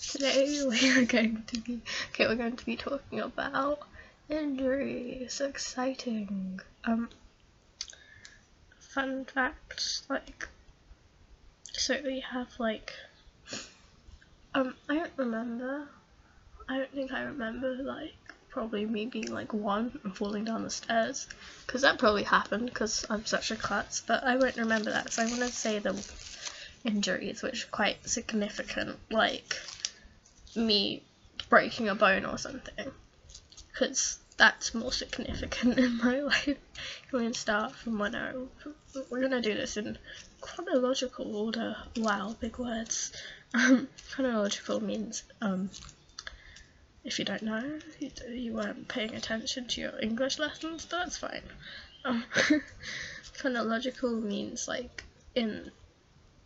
Today we are going to be okay. We're going to be talking about injuries. Exciting. Um, fun facts. Like, so we have like, um, I don't remember. I don't think I remember like probably me being like one and falling down the stairs because that probably happened because I'm such a klutz. But I won't remember that. So I want to say the injuries which are quite significant, like me breaking a bone or something because that's more significant in my life. We're going to start from when I, we're to do this in chronological order. Wow, big words. Um, chronological means, um, if you don't know, you, you weren't paying attention to your English lessons, that's fine. Um, chronological means like in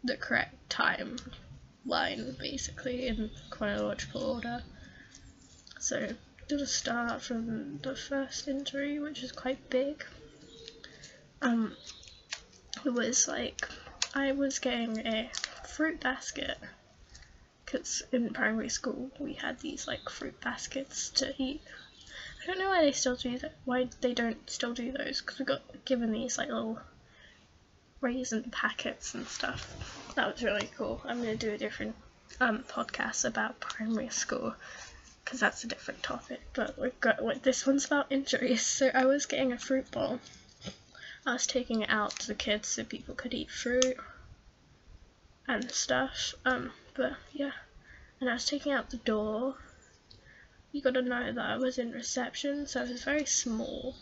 the correct time line basically in chronological order. So to start from the first injury, which is quite big. Um, it was like I was getting a fruit basket because in primary school we had these like fruit baskets to eat. I don't know why they still do that. Why they don't still do those? Because we got given these like little raisin packets and stuff. That was really cool. I'm gonna do a different um, podcast about primary school because that's a different topic. But we've got what this one's about injuries. So I was getting a fruit bowl. I was taking it out to the kids so people could eat fruit and stuff. Um, but yeah, and I was taking out the door. You gotta know that I was in reception, so I was very small,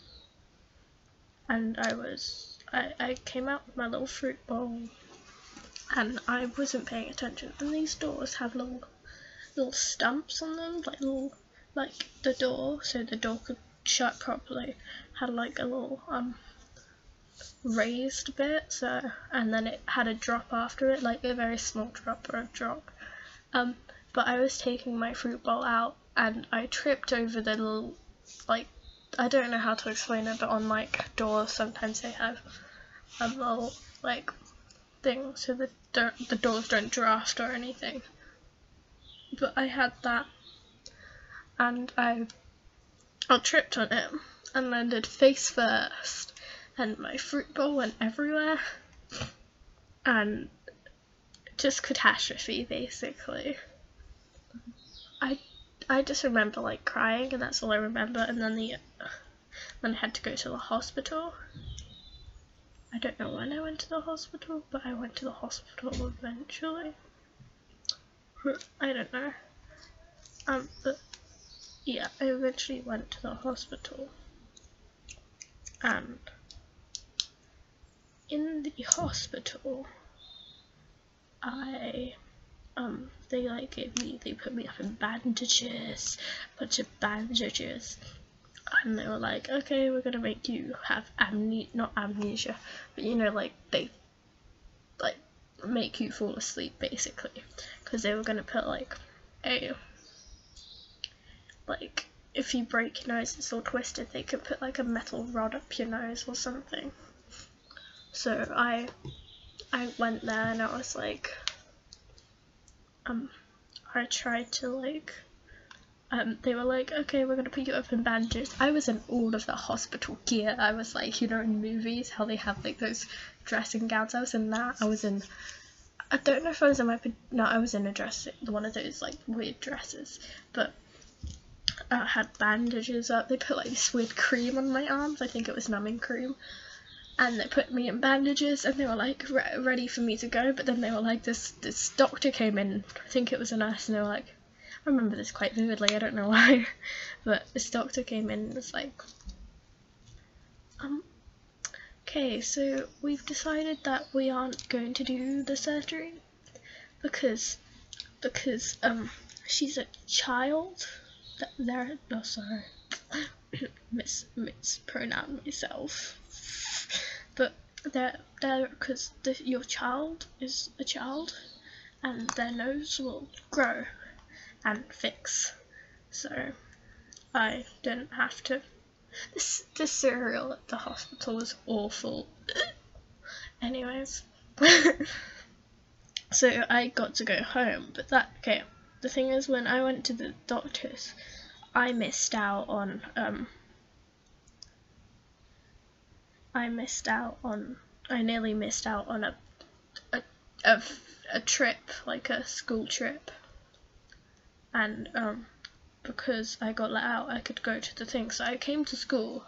and I was I, I came out with my little fruit bowl and I wasn't paying attention. And these doors have little little stumps on them like little like the door so the door could shut properly. Had like a little um raised bit so and then it had a drop after it like a very small drop or a drop. Um but I was taking my fruit bowl out and I tripped over the little like I don't know how to explain it, but on like doors sometimes they have a little like thing so the the doors don't draft or anything. But I had that, and I I tripped on it and landed face first, and my fruit bowl went everywhere, and just catastrophe basically. I I just remember like crying and that's all I remember and then the I had to go to the hospital. I don't know when I went to the hospital, but I went to the hospital eventually. I don't know. Um, but yeah, I eventually went to the hospital. And in the hospital, I um, they like gave me, they put me up in bandages, a bunch of bandages, and they were like, okay, we're gonna make you have amnesia, not amnesia, but you know, like they, like, make you fall asleep basically, because they were gonna put like a, like, if you break your nose, it's all twisted, they could put like a metal rod up your nose or something. So I, I went there and I was like, um, I tried to like, um, they were like, okay, we're gonna put you up in bandages. I was in all of the hospital gear. I was like, you know, in movies, how they have like those dressing gowns. I was in that. I was in. I don't know if I was in my. No, I was in a dress, one of those like weird dresses, but I had bandages up. They put like this weird cream on my arms. I think it was numbing cream and they put me in bandages and they were like re- ready for me to go but then they were like this this doctor came in i think it was a nurse and they were like i remember this quite vividly i don't know why but this doctor came in and was like um okay so we've decided that we aren't going to do the surgery because because um she's a child there oh sorry miss mispronounce myself but they're they're because the, your child is a child and their nose will grow and fix so I didn't have to this the cereal at the hospital was awful anyways so I got to go home but that okay the thing is, when I went to the doctors, I missed out on um. I missed out on. I nearly missed out on a a, a, a trip, like a school trip. And um, because I got let out, I could go to the thing. So I came to school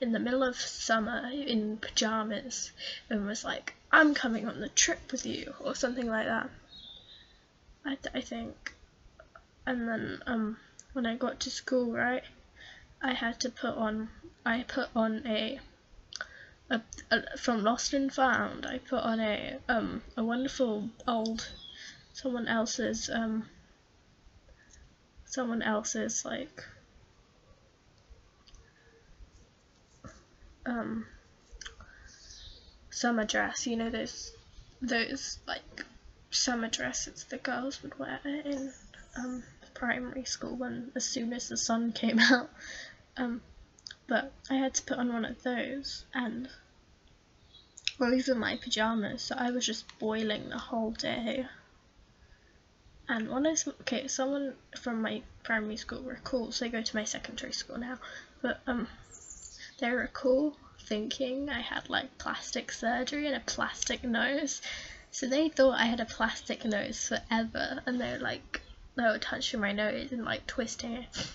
in the middle of summer in pajamas and was like, I'm coming on the trip with you, or something like that. I, th- I think. And then um, when I got to school, right, I had to put on, I put on a, a, a from Lost and Found, I put on a um a wonderful old, someone else's um, someone else's like um summer dress, you know those those like summer dresses the girls would wear in um, primary school when as soon as the sun came out. Um, but I had to put on one of those and over my pajamas, so I was just boiling the whole day. And one is okay, someone from my primary school were cool, so they go to my secondary school now. But um, they were cool thinking I had like plastic surgery and a plastic nose. So they thought I had a plastic nose forever, and they were like, they were touching my nose and like twisting it.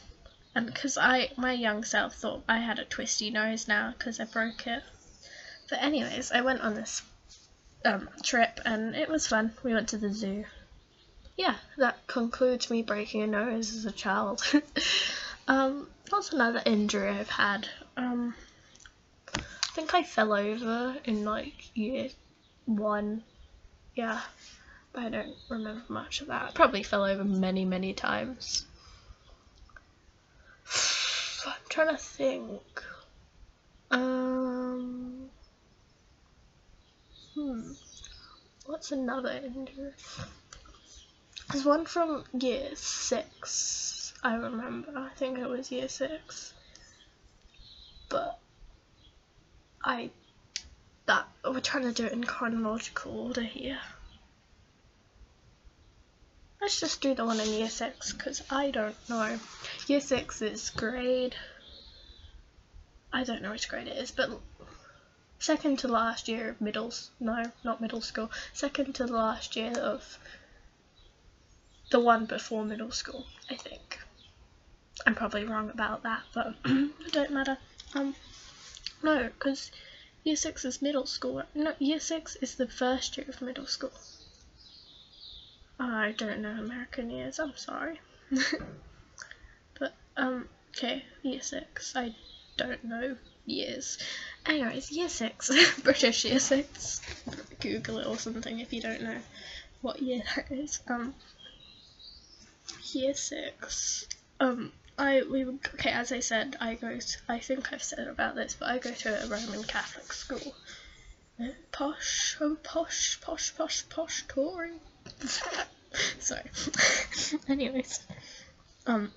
And because I, my young self thought I had a twisty nose now because I broke it. But anyways, I went on this um, trip and it was fun. We went to the zoo. Yeah, that concludes me breaking a nose as a child. um, what's another injury I've had? Um, I think I fell over in like year one. Yeah, but I don't remember much of that. I probably fell over many, many times. I'm trying to think. Um. Hmm. What's another injury? There's one from year six. I remember. I think it was year six. But I that we're trying to do it in chronological order here. Let's just do the one in year six because I don't know. Year six is grade. I don't know which grade it is, but second to last year of middle. No, not middle school. Second to last year of the one before middle school. I think. I'm probably wrong about that, but it don't matter. Um, no, because year six is middle school. No, year six is the first year of middle school. I don't know American years, I'm sorry. but, um, okay, year six. I don't know years. Anyways, year six. British year six. Google it or something if you don't know what year that is. Um, year six. Um, I we okay as I said I go to, I think I've said about this but I go to a Roman Catholic school. Uh, posh, oh posh, posh, posh, posh Tory. Sorry. Anyways, um,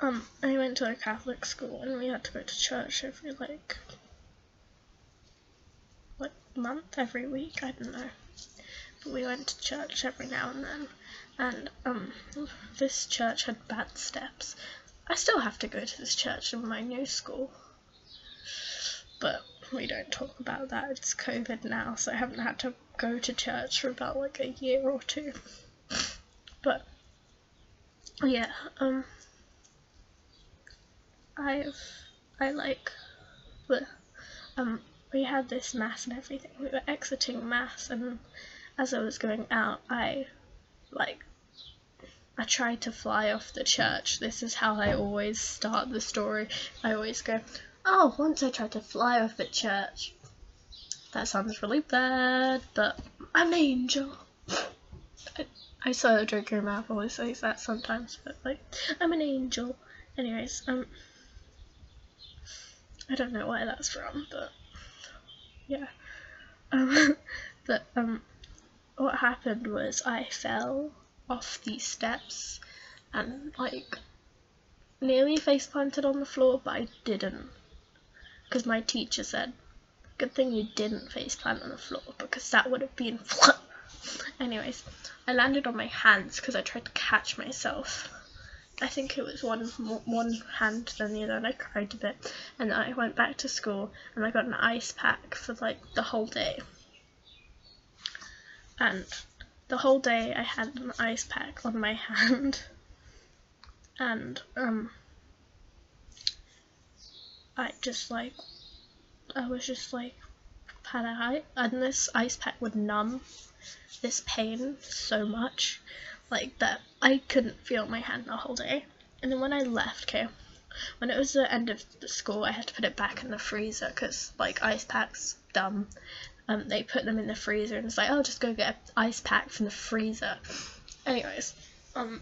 um, I went to a Catholic school and we had to go to church every like, like month, every week. I don't know, but we went to church every now and then and um, this church had bad steps. I still have to go to this church in my new school, but we don't talk about that. It's COVID now, so I haven't had to go to church for about like a year or two. But yeah, um, I've I like the um we had this mass and everything. We were exiting mass, and as I was going out, I like I tried to fly off the church. This is how I always start the story. I always go, Oh, once I tried to fly off the church. That sounds really bad, but I'm an angel. I, I saw a your mouth always says that sometimes, but like, I'm an angel. Anyways, um, I don't know why that's from, but yeah. Um, but um, what happened was I fell off these steps and like nearly face planted on the floor, but I didn't. Because my teacher said, good thing you didn't face plant on the floor because that would have been Anyways, I landed on my hands because I tried to catch myself. I think it was one one hand than the other, and I cried a bit. And I went back to school, and I got an ice pack for like the whole day. And the whole day I had an ice pack on my hand, and um, I just like, I was just like, had a and this ice pack would numb this pain so much like that I couldn't feel my hand the whole day. And then when I left, okay, when it was the end of the school, I had to put it back in the freezer because like ice packs, dumb. Um, they put them in the freezer and it's like, oh, just go get an ice pack from the freezer. Anyways, um,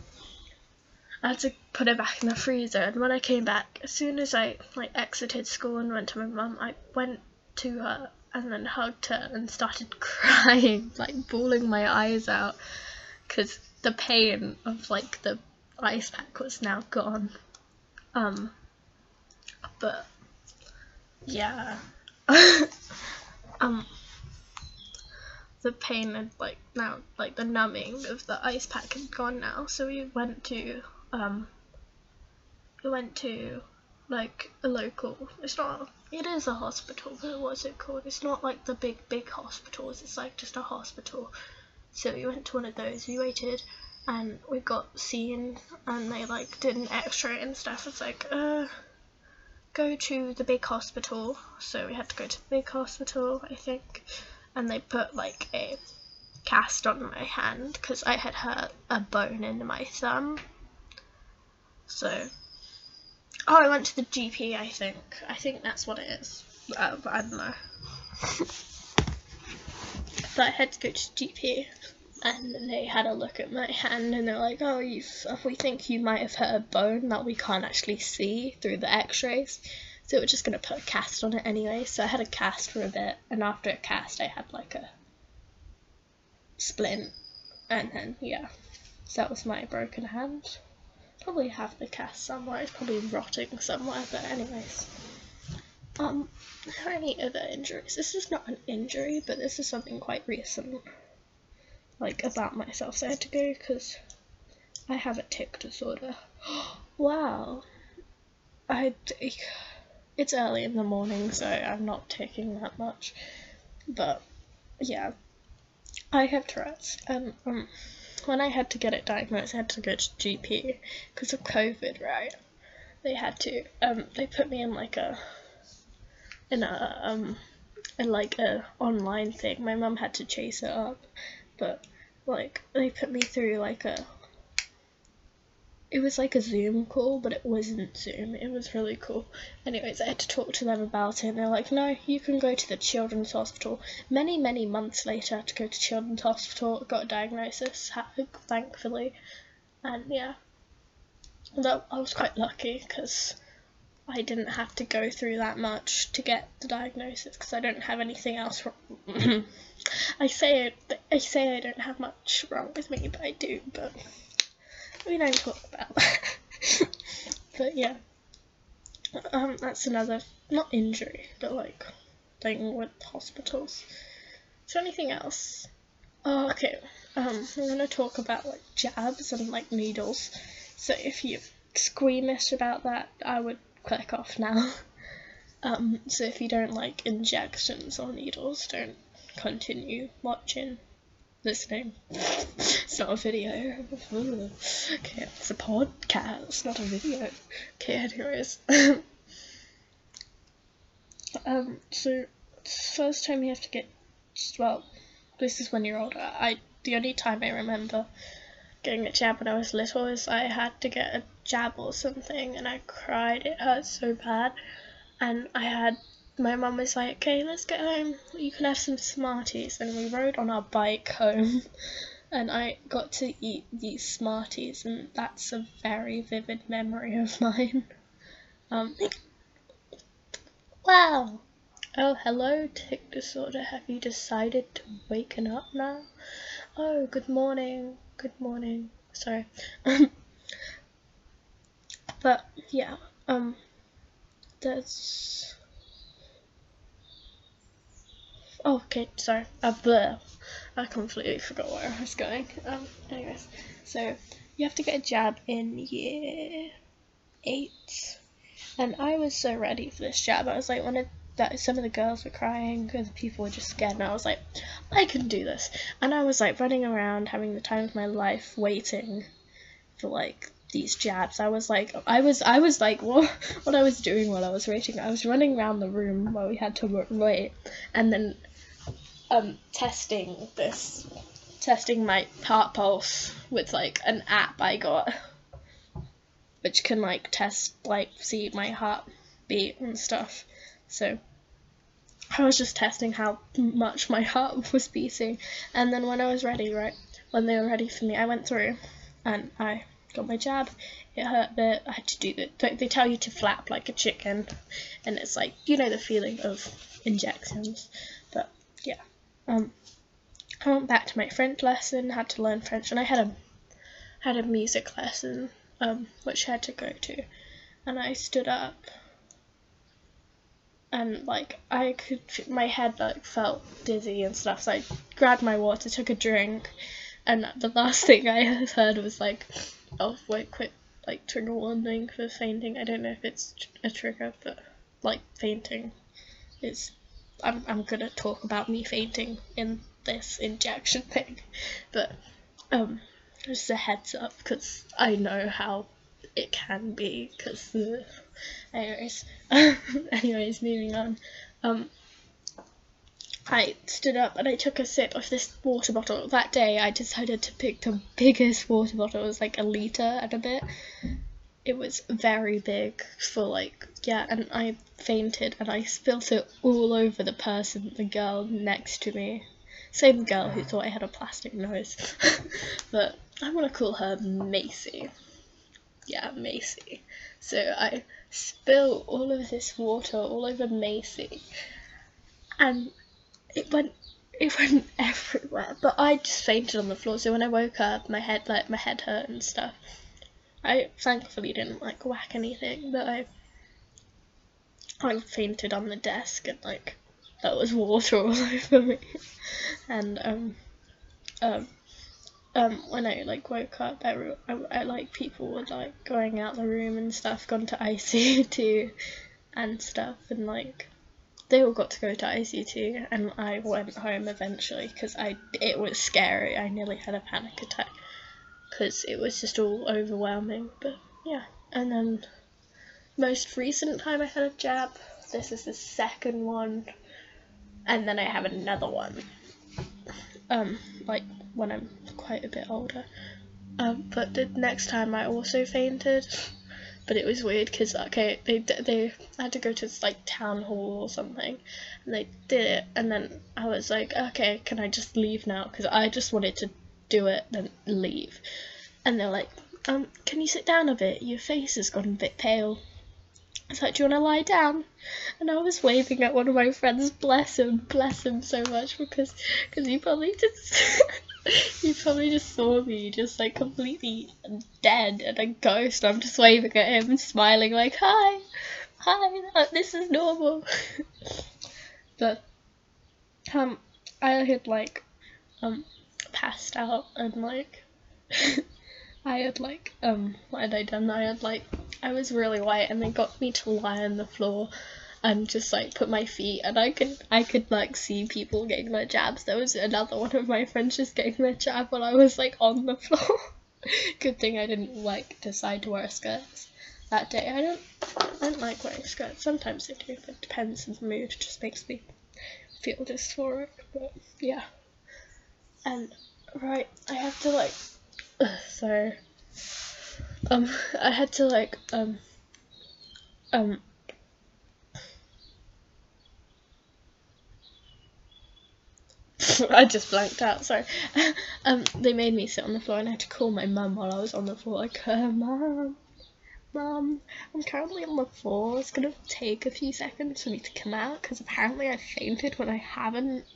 I had to put it back in the freezer. And when I came back, as soon as I like exited school and went to my mum, I went to her and then hugged her and started crying, like bawling my eyes out, because the pain of like the ice pack was now gone. Um, but yeah, um, the pain had like now like the numbing of the ice pack had gone now. So we went to um, we went to like a local. It's not. It is a hospital, but what's it called? It's not like the big big hospitals. It's like just a hospital so we went to one of those, we waited, and we got seen, and they like did an X-ray and stuff. It's like, uh, go to the big hospital. So we had to go to the big hospital, I think, and they put like a cast on my hand because I had hurt a bone in my thumb. So, oh, I went to the GP. I think. I think that's what it is. Uh, I don't know. but I had to go to GP and they had a look at my hand and they're like, oh, we think you might have hurt a bone that we can't actually see through the x-rays. So we're just going to put a cast on it anyway. So I had a cast for a bit and after a cast I had like a splint and then yeah, so that was my broken hand. Probably have the cast somewhere, it's probably rotting somewhere, but anyways. Um, are any other injuries? This is not an injury, but this is something quite recent like about myself, so I had to go because I have a tic disorder. wow, I it's early in the morning, so I'm not taking that much, but yeah, I have Tourette's, and um, when I had to get it diagnosed, I had to go to GP because of COVID, right? They had to, um, they put me in like a, in a, um, in like a online thing. My mum had to chase it up, but like they put me through like a it was like a Zoom call, but it wasn't Zoom. It was really cool. Anyways, I had to talk to them about it, and they're like, no, you can go to the Children's Hospital. Many, many months later, I had to go to Children's Hospital, got a diagnosis, thankfully. And yeah, I was quite lucky because I didn't have to go through that much to get the diagnosis because I don't have anything else wrong. I say it, I say I don't have much wrong with me, but I do. But we don't talk about that. but yeah, um, that's another not injury, but like thing with hospitals. There anything else? Oh, okay. Um, I'm gonna talk about like jabs and like needles. So if you're squeamish about that, I would click off now. Um, so if you don't like injections or needles, don't continue watching, listening. it's not a video. okay, it's a podcast, not a video. Okay, anyways. um, so first time you have to get well, this is when you're older. I the only time I remember getting a jab when I was little is I had to get a jab or something and I cried. It hurt so bad. And I had, my mum was like, okay, let's get home. You can have some Smarties. And we rode on our bike home. and I got to eat these Smarties. And that's a very vivid memory of mine. Um, wow. Oh, hello, tic disorder. Have you decided to waken up now? Oh, good morning. Good morning. Sorry. but yeah, um, that's. Oh, okay, sorry. Uh, bleh. I completely forgot where I was going. Um, anyways, so you have to get a jab in year eight, and I was so ready for this jab. I was like, one it, that some of the girls were crying, other people were just scared, and I was like, I can do this. And I was like running around, having the time of my life, waiting for like these jabs. I was like, I was, I was like, what, what I was doing while I was waiting. I was running around the room while we had to wait, and then um testing this, testing my heart pulse with like an app I got, which can like test like see my heart beat and stuff. So I was just testing how much my heart was beating, and then when I was ready, right, when they were ready for me, I went through, and I got my jab. It hurt a bit. I had to do it. They tell you to flap like a chicken, and it's like you know the feeling of injections. But yeah, um, I went back to my French lesson. Had to learn French, and I had a had a music lesson, um, which I had to go to, and I stood up. And like I could, my head like felt dizzy and stuff. So I grabbed my water, took a drink, and the last thing I heard was like, "Oh wait, quit." like trigger warning for fainting." I don't know if it's a trigger, but like fainting is. I'm I'm gonna talk about me fainting in this injection thing, but um, just a heads up because I know how it can be. Because uh, anyways, anyways, moving on. Um, I stood up and I took a sip of this water bottle. That day, I decided to pick the biggest water bottle. It was like a liter and a bit. It was very big for like yeah, and I fainted and I spilt it all over the person, the girl next to me. Same girl who thought I had a plastic nose. but I'm gonna call her Macy. Yeah, Macy. So I spill all of this water all over Macy. And it went it went everywhere. But I just fainted on the floor. So when I woke up, my head like my head hurt and stuff. I thankfully didn't like whack anything, but I I fainted on the desk and like there was water all over me. And um um um when I like woke up, I, I, I like people were like going out the room and stuff, gone to ICU and stuff, and like they all got to go to ICT, and I went home eventually because I it was scary. I nearly had a panic attack because it was just all overwhelming. But yeah, and then most recent time I had a jab. This is the second one, and then I have another one. Um, like when I'm quite a bit older. Um, but the next time I also fainted but it was weird because okay they they had to go to this like town hall or something and they did it and then i was like okay can i just leave now because i just wanted to do it then leave and they're like um can you sit down a bit your face has gone a bit pale I was like, do you want to lie down? And I was waving at one of my friends, bless him, bless him so much because cause he probably just he probably just saw me just like completely dead and a ghost. I'm just waving at him smiling like, hi, hi, this is normal. but um, I had like um passed out and like I had like um what had I done? I had like I was really white and they got me to lie on the floor and just like put my feet and I could I could like see people getting their jabs. There was another one of my friends just getting their jab while I was like on the floor. Good thing I didn't like decide to wear skirts that day. I don't I don't like wearing skirts. Sometimes I do, but it depends on the mood. It just makes me feel dysphoric. But yeah. And right, I have to like so um I had to like um um I just blanked out, sorry. um, they made me sit on the floor and I had to call my mum while I was on the floor, like, uh, mum, mum, I'm currently on the floor. It's gonna take a few seconds for me to come out because apparently I fainted when I haven't.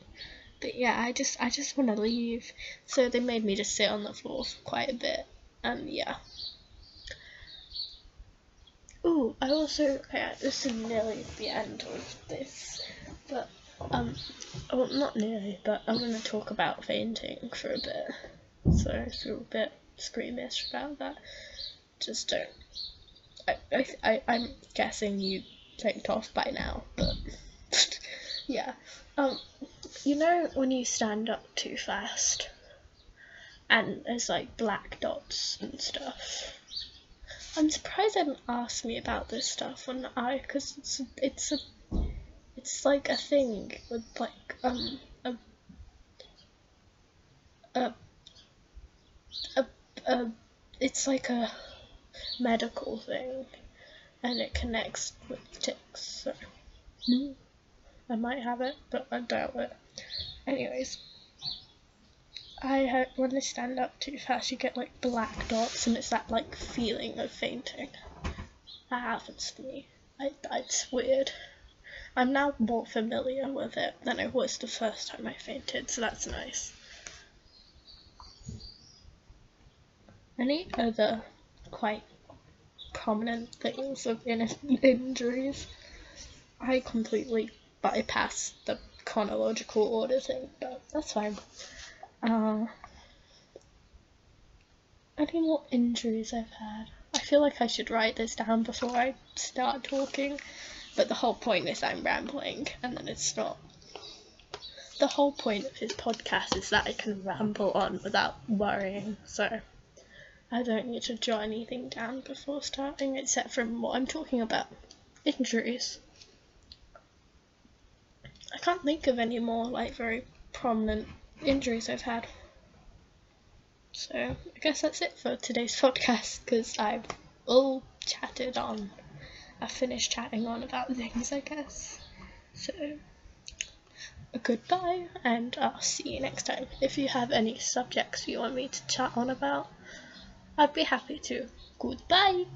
But yeah, I just I just want to leave. So they made me just sit on the floor for quite a bit, and yeah. Oh, I also okay, this is nearly the end of this, but Um, well, not nearly, but I'm to talk about fainting for a bit. So if you're a bit squeamish about that, just don't. I, I, I, I'm guessing you clicked off by now, but yeah. Um, you know when you stand up too fast and there's like black dots and stuff. I'm surprised they didn't ask me about this stuff when I, because it's it's a it's like a thing with like um a a a, a it's like a medical thing and it connects with tics so. Mm, I might have it but I doubt it anyways I heard when I stand up too fast you get like black dots and it's that like feeling of fainting that happens to me I, it's weird I'm now more familiar with it than I was the first time I fainted, so that's nice. Any other quite prominent things of in injuries? I completely bypassed the chronological order thing, but that's fine. Uh, any more injuries I've had? I feel like I should write this down before I start talking. But the whole point is I'm rambling, and then it's not. The whole point of his podcast is that I can ramble on without worrying, so I don't need to jot anything down before starting, except from what I'm talking about injuries. I can't think of any more like very prominent injuries I've had. So I guess that's it for today's podcast because I've all chatted on. I finished chatting on about things, I guess. So, a goodbye, and I'll see you next time. If you have any subjects you want me to chat on about, I'd be happy to. Goodbye!